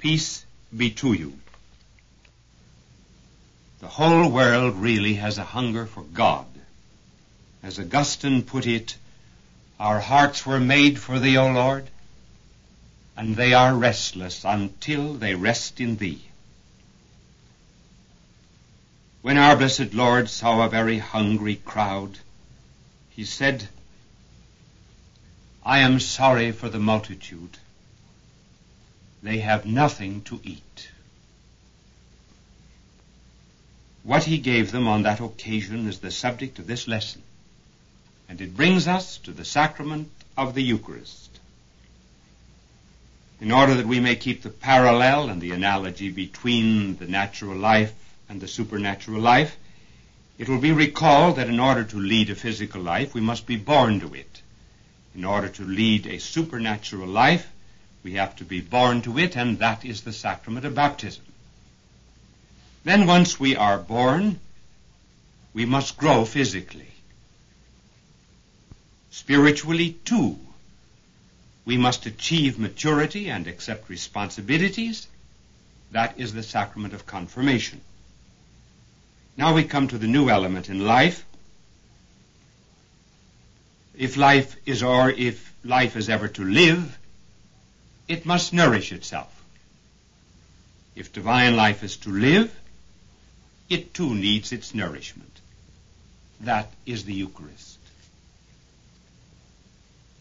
Peace be to you. The whole world really has a hunger for God. As Augustine put it, our hearts were made for thee, O Lord, and they are restless until they rest in thee. When our blessed Lord saw a very hungry crowd, he said, I am sorry for the multitude they have nothing to eat. What he gave them on that occasion is the subject of this lesson, and it brings us to the sacrament of the Eucharist. In order that we may keep the parallel and the analogy between the natural life and the supernatural life, it will be recalled that in order to lead a physical life, we must be born to it. In order to lead a supernatural life, we have to be born to it, and that is the sacrament of baptism. Then once we are born, we must grow physically. Spiritually too, we must achieve maturity and accept responsibilities. That is the sacrament of confirmation. Now we come to the new element in life. If life is or if life is ever to live, it must nourish itself. If divine life is to live, it too needs its nourishment. That is the Eucharist.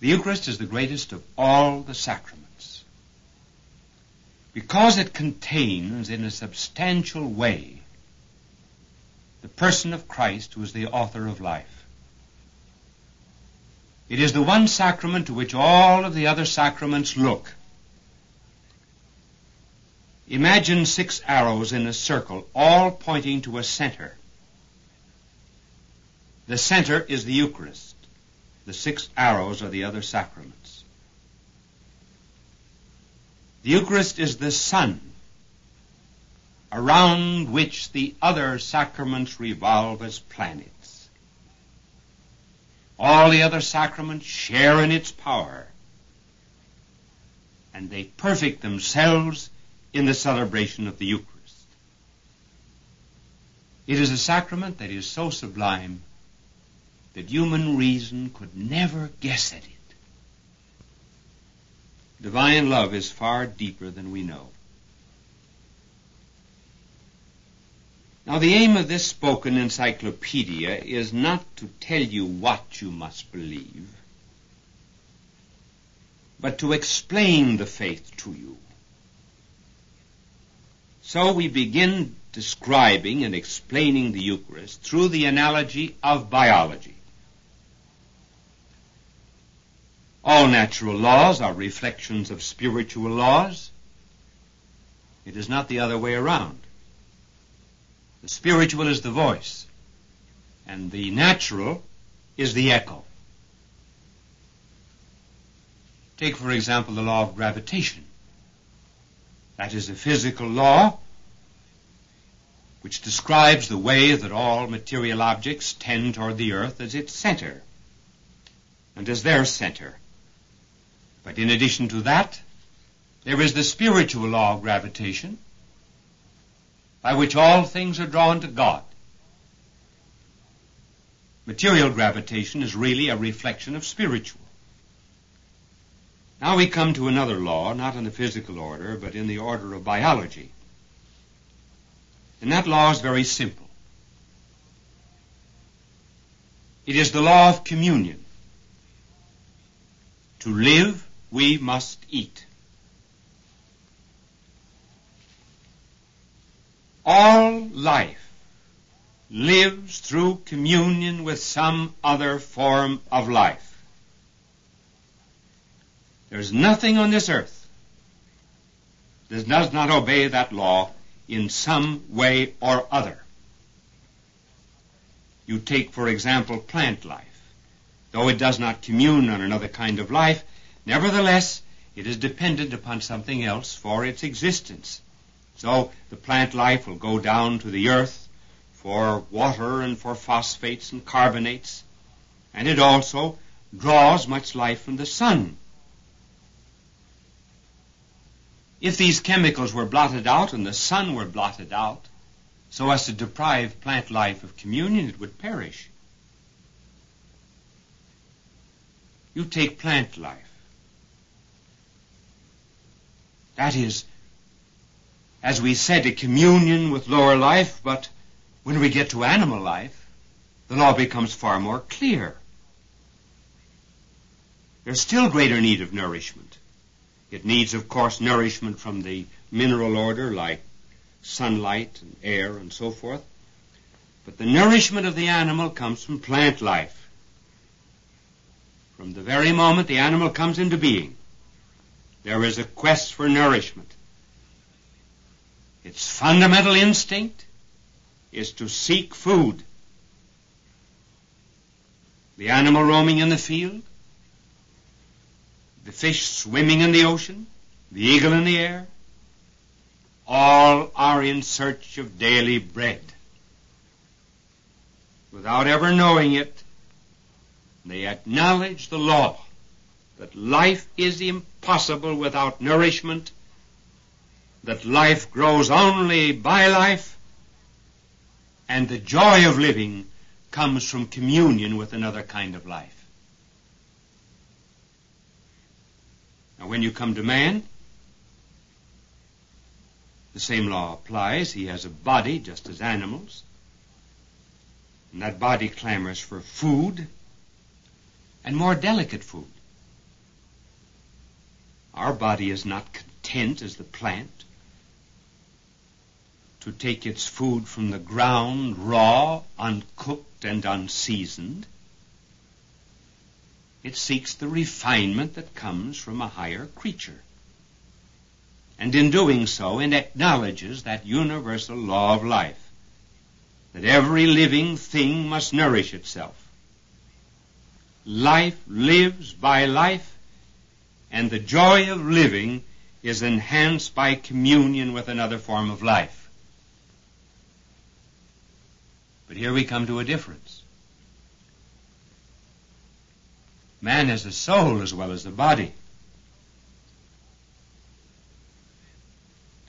The Eucharist is the greatest of all the sacraments because it contains in a substantial way the person of Christ who is the author of life. It is the one sacrament to which all of the other sacraments look Imagine six arrows in a circle, all pointing to a center. The center is the Eucharist. The six arrows are the other sacraments. The Eucharist is the sun around which the other sacraments revolve as planets. All the other sacraments share in its power, and they perfect themselves in the celebration of the Eucharist. It is a sacrament that is so sublime that human reason could never guess at it. Divine love is far deeper than we know. Now, the aim of this spoken encyclopedia is not to tell you what you must believe, but to explain the faith to you. So we begin describing and explaining the Eucharist through the analogy of biology. All natural laws are reflections of spiritual laws. It is not the other way around. The spiritual is the voice, and the natural is the echo. Take, for example, the law of gravitation. That is a physical law which describes the way that all material objects tend toward the earth as its center and as their center. But in addition to that, there is the spiritual law of gravitation by which all things are drawn to God. Material gravitation is really a reflection of spiritual. Now we come to another law, not in the physical order, but in the order of biology. And that law is very simple. It is the law of communion. To live, we must eat. All life lives through communion with some other form of life. There's nothing on this earth that does not obey that law in some way or other. You take, for example, plant life. Though it does not commune on another kind of life, nevertheless, it is dependent upon something else for its existence. So the plant life will go down to the earth for water and for phosphates and carbonates, and it also draws much life from the sun If these chemicals were blotted out and the sun were blotted out, so as to deprive plant life of communion, it would perish. You take plant life. That is, as we said, a communion with lower life, but when we get to animal life, the law becomes far more clear. There's still greater need of nourishment. It needs, of course, nourishment from the mineral order like sunlight and air and so forth. But the nourishment of the animal comes from plant life. From the very moment the animal comes into being, there is a quest for nourishment. Its fundamental instinct is to seek food. The animal roaming in the field, the fish swimming in the ocean, the eagle in the air, all are in search of daily bread. Without ever knowing it, they acknowledge the law that life is impossible without nourishment, that life grows only by life, and the joy of living comes from communion with another kind of life. Now, when you come to man, the same law applies. He has a body just as animals. And that body clamors for food and more delicate food. Our body is not content as the plant to take its food from the ground raw, uncooked, and unseasoned. It seeks the refinement that comes from a higher creature. And in doing so, it acknowledges that universal law of life, that every living thing must nourish itself. Life lives by life, and the joy of living is enhanced by communion with another form of life. But here we come to a difference. Man has a soul as well as the body.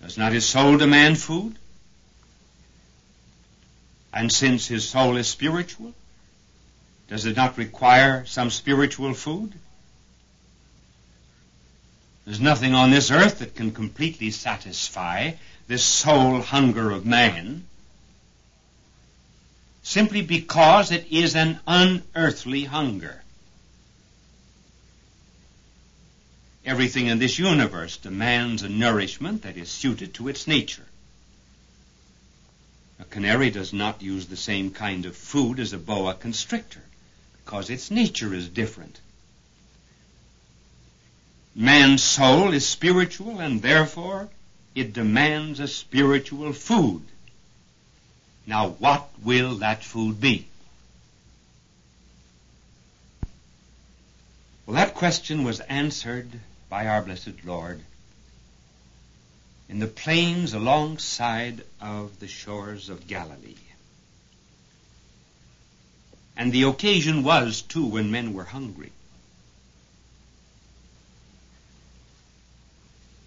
Does not his soul demand food? And since his soul is spiritual, does it not require some spiritual food? There's nothing on this earth that can completely satisfy this soul hunger of man simply because it is an unearthly hunger. Everything in this universe demands a nourishment that is suited to its nature. A canary does not use the same kind of food as a boa constrictor because its nature is different. Man's soul is spiritual and therefore it demands a spiritual food. Now what will that food be? Well, that question was answered by our blessed Lord in the plains alongside of the shores of Galilee. And the occasion was, too, when men were hungry.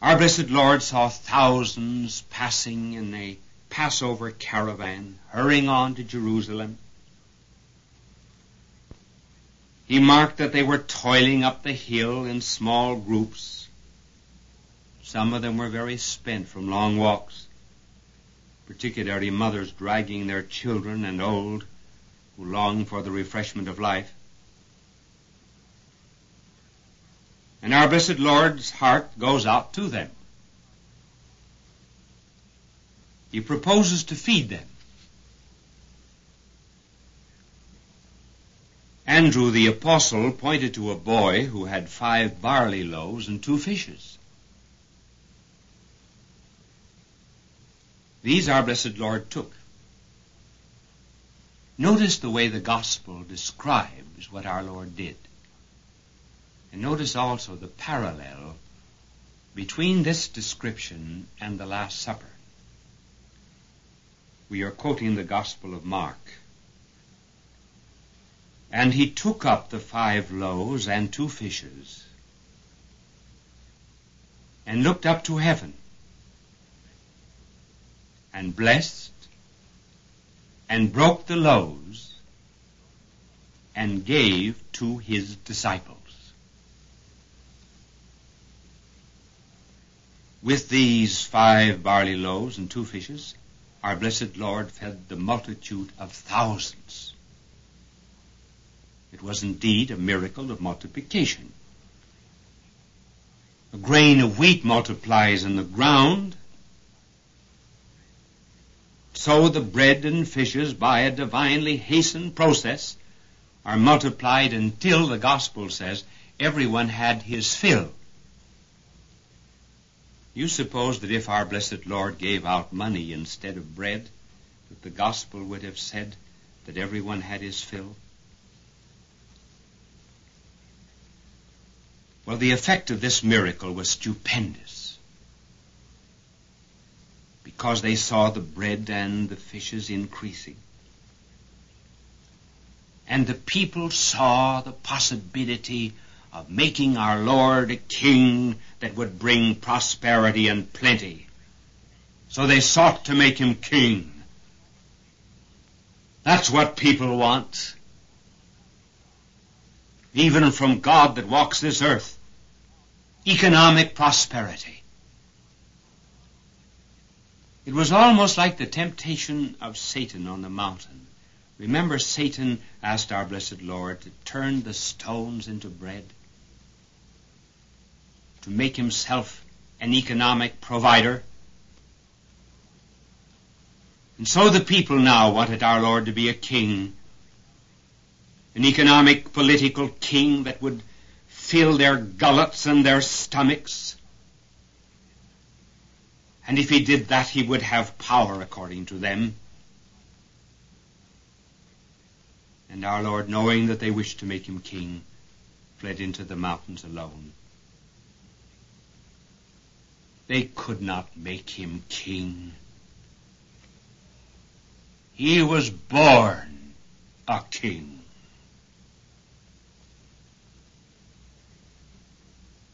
Our blessed Lord saw thousands passing in a Passover caravan, hurrying on to Jerusalem. He marked that they were toiling up the hill in small groups. Some of them were very spent from long walks, particularly mothers dragging their children and old who long for the refreshment of life. And our blessed Lord's heart goes out to them. He proposes to feed them. Andrew the apostle pointed to a boy who had five barley loaves and two fishes. These our blessed Lord took. Notice the way the gospel describes what our Lord did. And notice also the parallel between this description and the Last Supper. We are quoting the Gospel of Mark. And he took up the five loaves and two fishes, and looked up to heaven, and blessed and broke the loaves and gave to his disciples. With these five barley loaves and two fishes, our blessed Lord fed the multitude of thousands. It was indeed a miracle of multiplication. A grain of wheat multiplies in the ground, so the bread and fishes, by a divinely hastened process, are multiplied until, the Gospel says, everyone had his fill. You suppose that if our blessed Lord gave out money instead of bread, that the Gospel would have said that everyone had his fill? Well, the effect of this miracle was stupendous because they saw the bread and the fishes increasing. And the people saw the possibility of making our Lord a king that would bring prosperity and plenty. So they sought to make him king. That's what people want. Even from God that walks this earth. Economic prosperity. It was almost like the temptation of Satan on the mountain. Remember, Satan asked our blessed Lord to turn the stones into bread, to make himself an economic provider. And so the people now wanted our Lord to be a king, an economic, political king that would fill their gullets and their stomachs and if he did that, he would have power according to them. And our Lord, knowing that they wished to make him king, fled into the mountains alone. They could not make him king. He was born a king.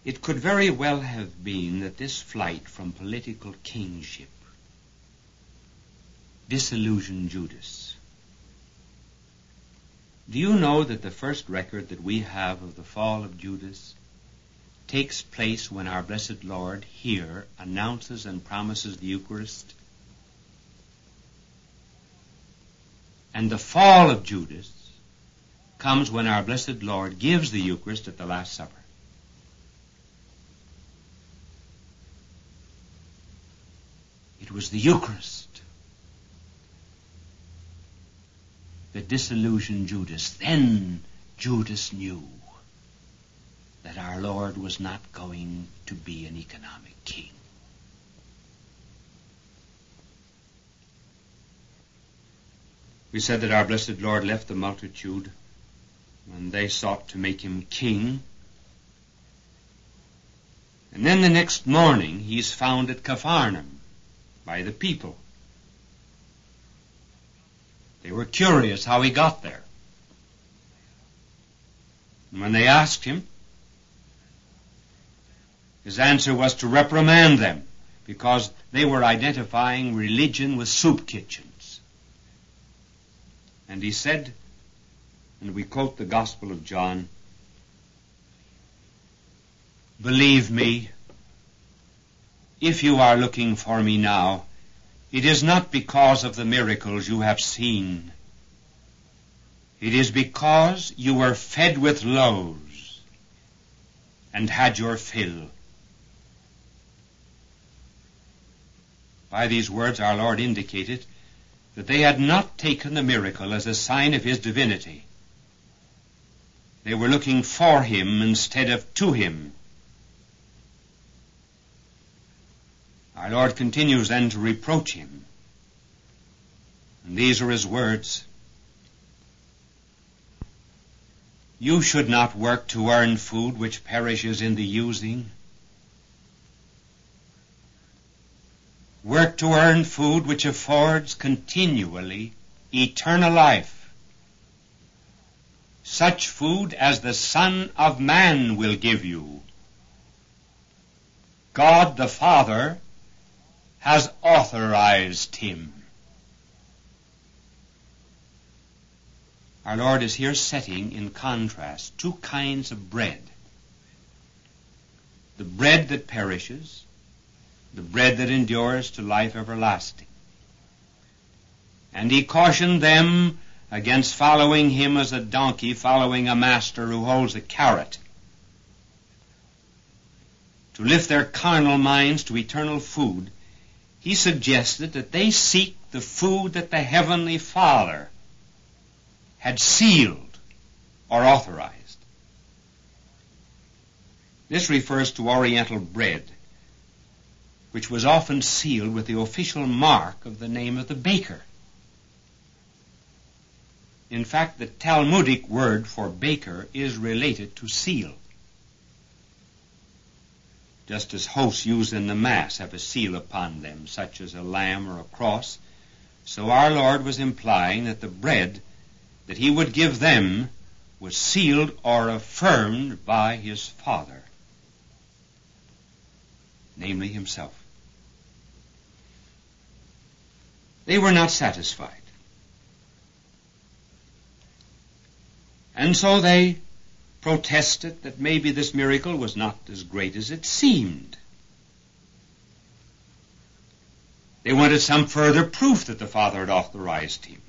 It could very well have been that this flight from political kingship disillusioned Judas. Do you know that the first record that we have of the fall of Judas takes place when our blessed Lord here announces and promises the Eucharist? And the fall of Judas comes when our blessed Lord gives the Eucharist at the Last Supper. It was the Eucharist that disillusioned Judas. Then Judas knew that our Lord was not going to be an economic king. We said that our blessed Lord left the multitude when they sought to make him king. And then the next morning he's found at Capharnaum by the people. They were curious how he got there. And when they asked him, his answer was to reprimand them because they were identifying religion with soup kitchens. And he said, and we quote the Gospel of John, Believe me, if you are looking for me now, it is not because of the miracles you have seen. It is because you were fed with loaves and had your fill. By these words our Lord indicated that they had not taken the miracle as a sign of his divinity. They were looking for him instead of to him. Our Lord continues then to reproach him. And these are his words. You should not work to earn food which perishes in the using. Work to earn food which affords continually eternal life. Such food as the Son of Man will give you. God the Father has authorized him. Our Lord is here setting in contrast two kinds of bread. The bread that perishes, the bread that endures to life everlasting. And he cautioned them against following him as a donkey following a master who holds a carrot. To lift their carnal minds to eternal food, he suggested that they seek the food that the Heavenly Father had sealed or authorized. This refers to Oriental bread, which was often sealed with the official mark of the name of the baker. In fact, the Talmudic word for baker is related to seal. Just as hosts used in the Mass have a seal upon them, such as a lamb or a cross, so our Lord was implying that the bread that he would give them was sealed or affirmed by his Father, namely himself. They were not satisfied. And so they protested that maybe this miracle was not as great as it seemed. They wanted some further proof that the Father had authorized him.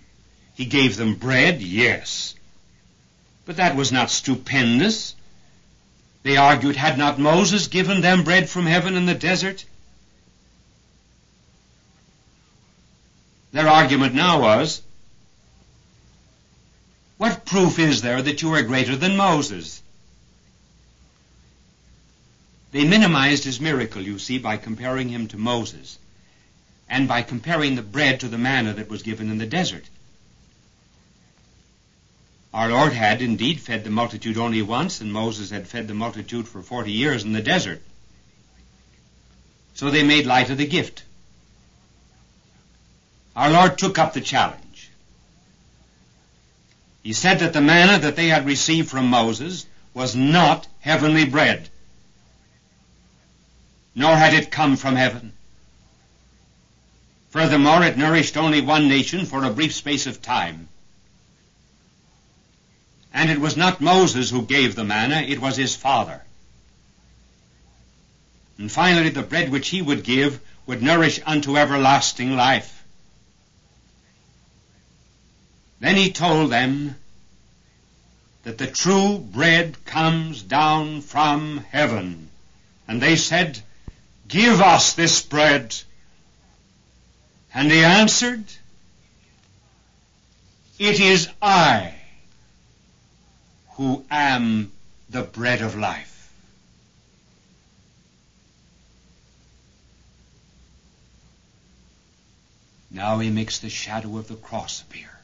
He gave them bread, yes. But that was not stupendous. They argued, had not Moses given them bread from heaven in the desert? Their argument now was, what proof is there that you are greater than Moses? They minimized his miracle, you see, by comparing him to Moses, and by comparing the bread to the manna that was given in the desert. Our Lord had indeed fed the multitude only once, and Moses had fed the multitude for forty years in the desert. So they made light of the gift. Our Lord took up the challenge. He said that the manna that they had received from Moses was not heavenly bread, nor had it come from heaven. Furthermore, it nourished only one nation for a brief space of time. And it was not Moses who gave the manna, it was his father. And finally, the bread which he would give would nourish unto everlasting life. Then he told them that the true bread comes down from heaven. And they said, Give us this bread. And he answered, It is I who am the bread of life. Now he makes the shadow of the cross appear.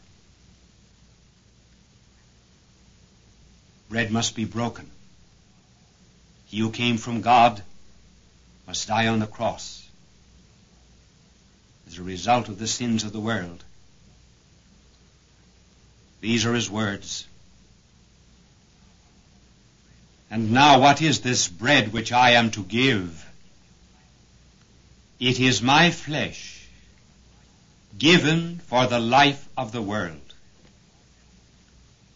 Bread must be broken. He who came from God must die on the cross as a result of the sins of the world. These are his words. And now what is this bread which I am to give? It is my flesh, given for the life of the world.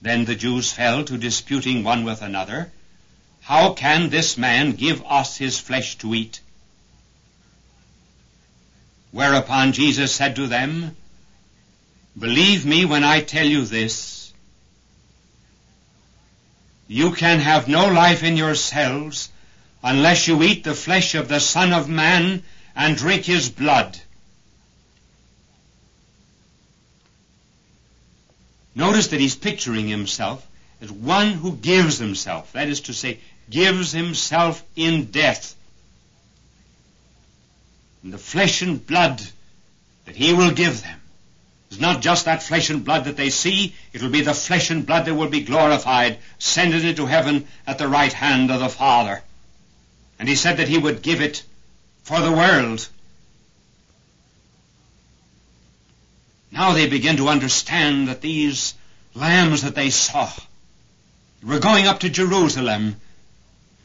Then the Jews fell to disputing one with another, How can this man give us his flesh to eat? Whereupon Jesus said to them, Believe me when I tell you this, you can have no life in yourselves unless you eat the flesh of the Son of Man and drink his blood. Notice that he's picturing himself as one who gives himself, that is to say, gives himself in death. And the flesh and blood that he will give them it's not just that flesh and blood that they see, it will be the flesh and blood that will be glorified, sending into heaven at the right hand of the Father. And he said that he would give it for the world. Now they begin to understand that these lambs that they saw were going up to Jerusalem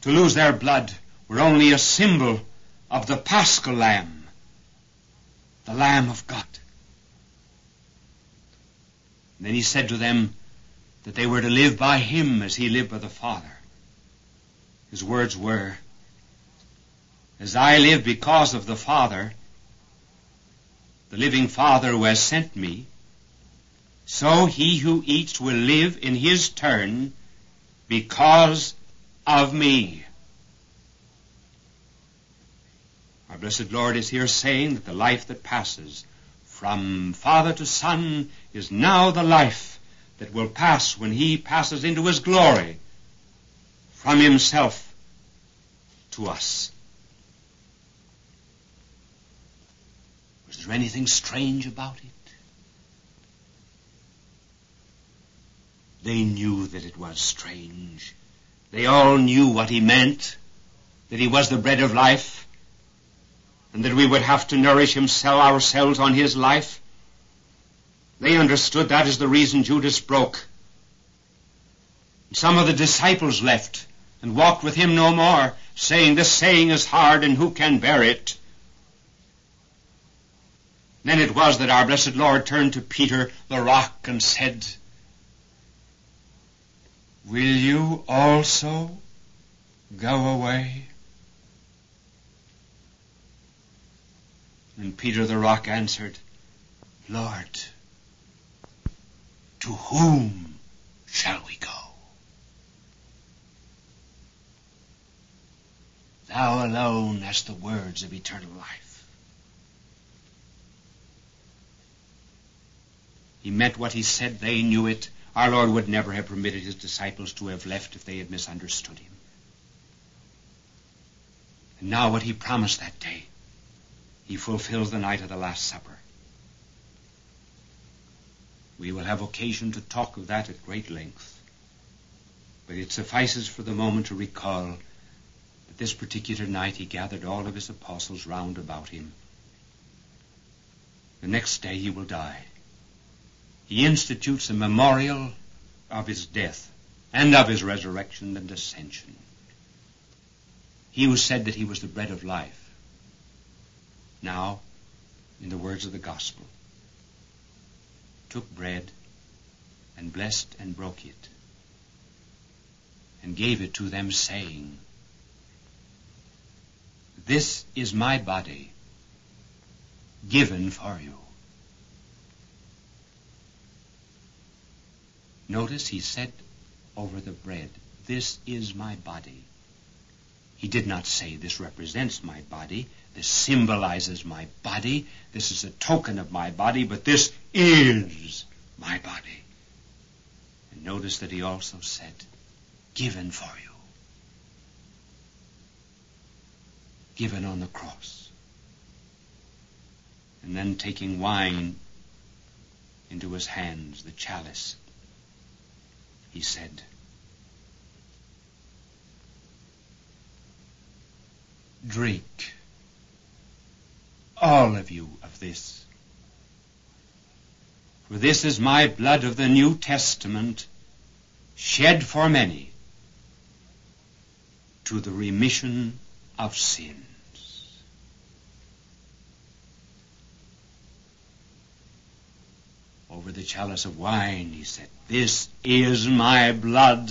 to lose their blood were only a symbol of the paschal lamb the Lamb of God. Then he said to them that they were to live by him as he lived by the Father. His words were, As I live because of the Father, the living Father who has sent me, so he who eats will live in his turn because of me. Our blessed Lord is here saying that the life that passes from Father to Son is now the life that will pass when he passes into his glory from himself to us. Was there anything strange about it? They knew that it was strange. They all knew what he meant, that he was the bread of life, and that we would have to nourish himself ourselves on his life. They understood that is the reason Judas broke. Some of the disciples left and walked with him no more, saying, This saying is hard, and who can bear it? Then it was that our blessed Lord turned to Peter, the rock, and said, Will you also go away? And Peter the rock answered, Lord, to whom shall we go? Thou alone hast the words of eternal life. He meant what he said, they knew it, our Lord would never have permitted his disciples to have left if they had misunderstood him. And now what he promised that day, he fulfills the night of the Last Supper. We will have occasion to talk of that at great length. But it suffices for the moment to recall that this particular night he gathered all of his apostles round about him. The next day he will die he institutes a memorial of his death and of his resurrection and ascension. He who said that he was the bread of life, now, in the words of the gospel, took bread and blessed and broke it and gave it to them saying, This is my body given for you. Notice he said over the bread, This is my body. He did not say, This represents my body, this symbolizes my body, this is a token of my body, but this is my body. And notice that he also said, Given for you. Given on the cross. And then taking wine into his hands, the chalice he said. Drink, all of you, of this. For this is my blood of the New Testament, shed for many, to the remission of sin. Over the chalice of wine, he said, This is my blood.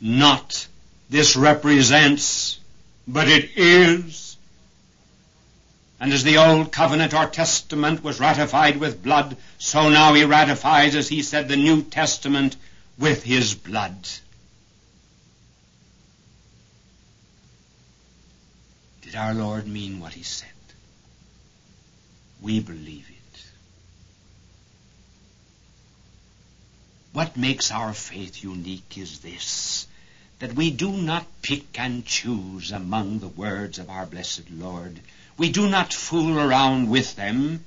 Not this represents, but it is. And as the old covenant or testament was ratified with blood, so now he ratifies, as he said, the New Testament with his blood. Did our Lord mean what he said? We believe it. What makes our faith unique is this, that we do not pick and choose among the words of our blessed Lord. We do not fool around with them.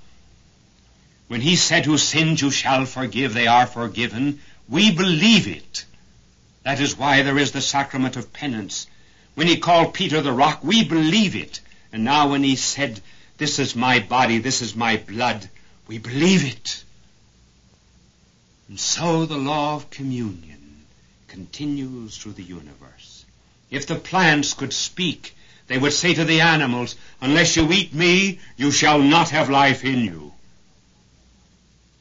When he said, whose sins you shall forgive, they are forgiven, we believe it. That is why there is the sacrament of penance. When he called Peter the rock, we believe it. And now when he said, this is my body, this is my blood, we believe it. And so the law of communion continues through the universe. If the plants could speak, they would say to the animals, Unless you eat me, you shall not have life in you.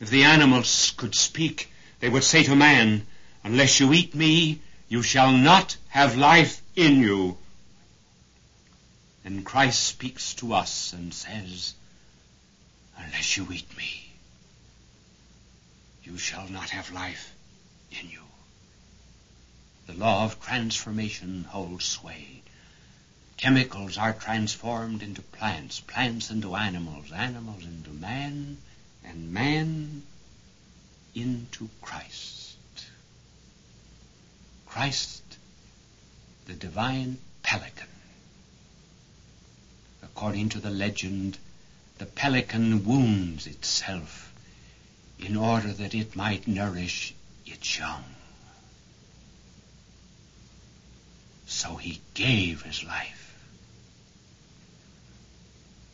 If the animals could speak, they would say to man, Unless you eat me, you shall not have life in you. And Christ speaks to us and says, Unless you eat me, you shall not have life in you. The law of transformation holds sway. Chemicals are transformed into plants, plants into animals, animals into man, and man into Christ. Christ, the divine pelican. According to the legend, the pelican wounds itself in order that it might nourish its young. So he gave his life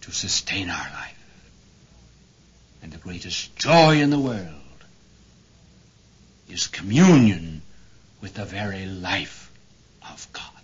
to sustain our life. And the greatest joy in the world is communion with the very life of God.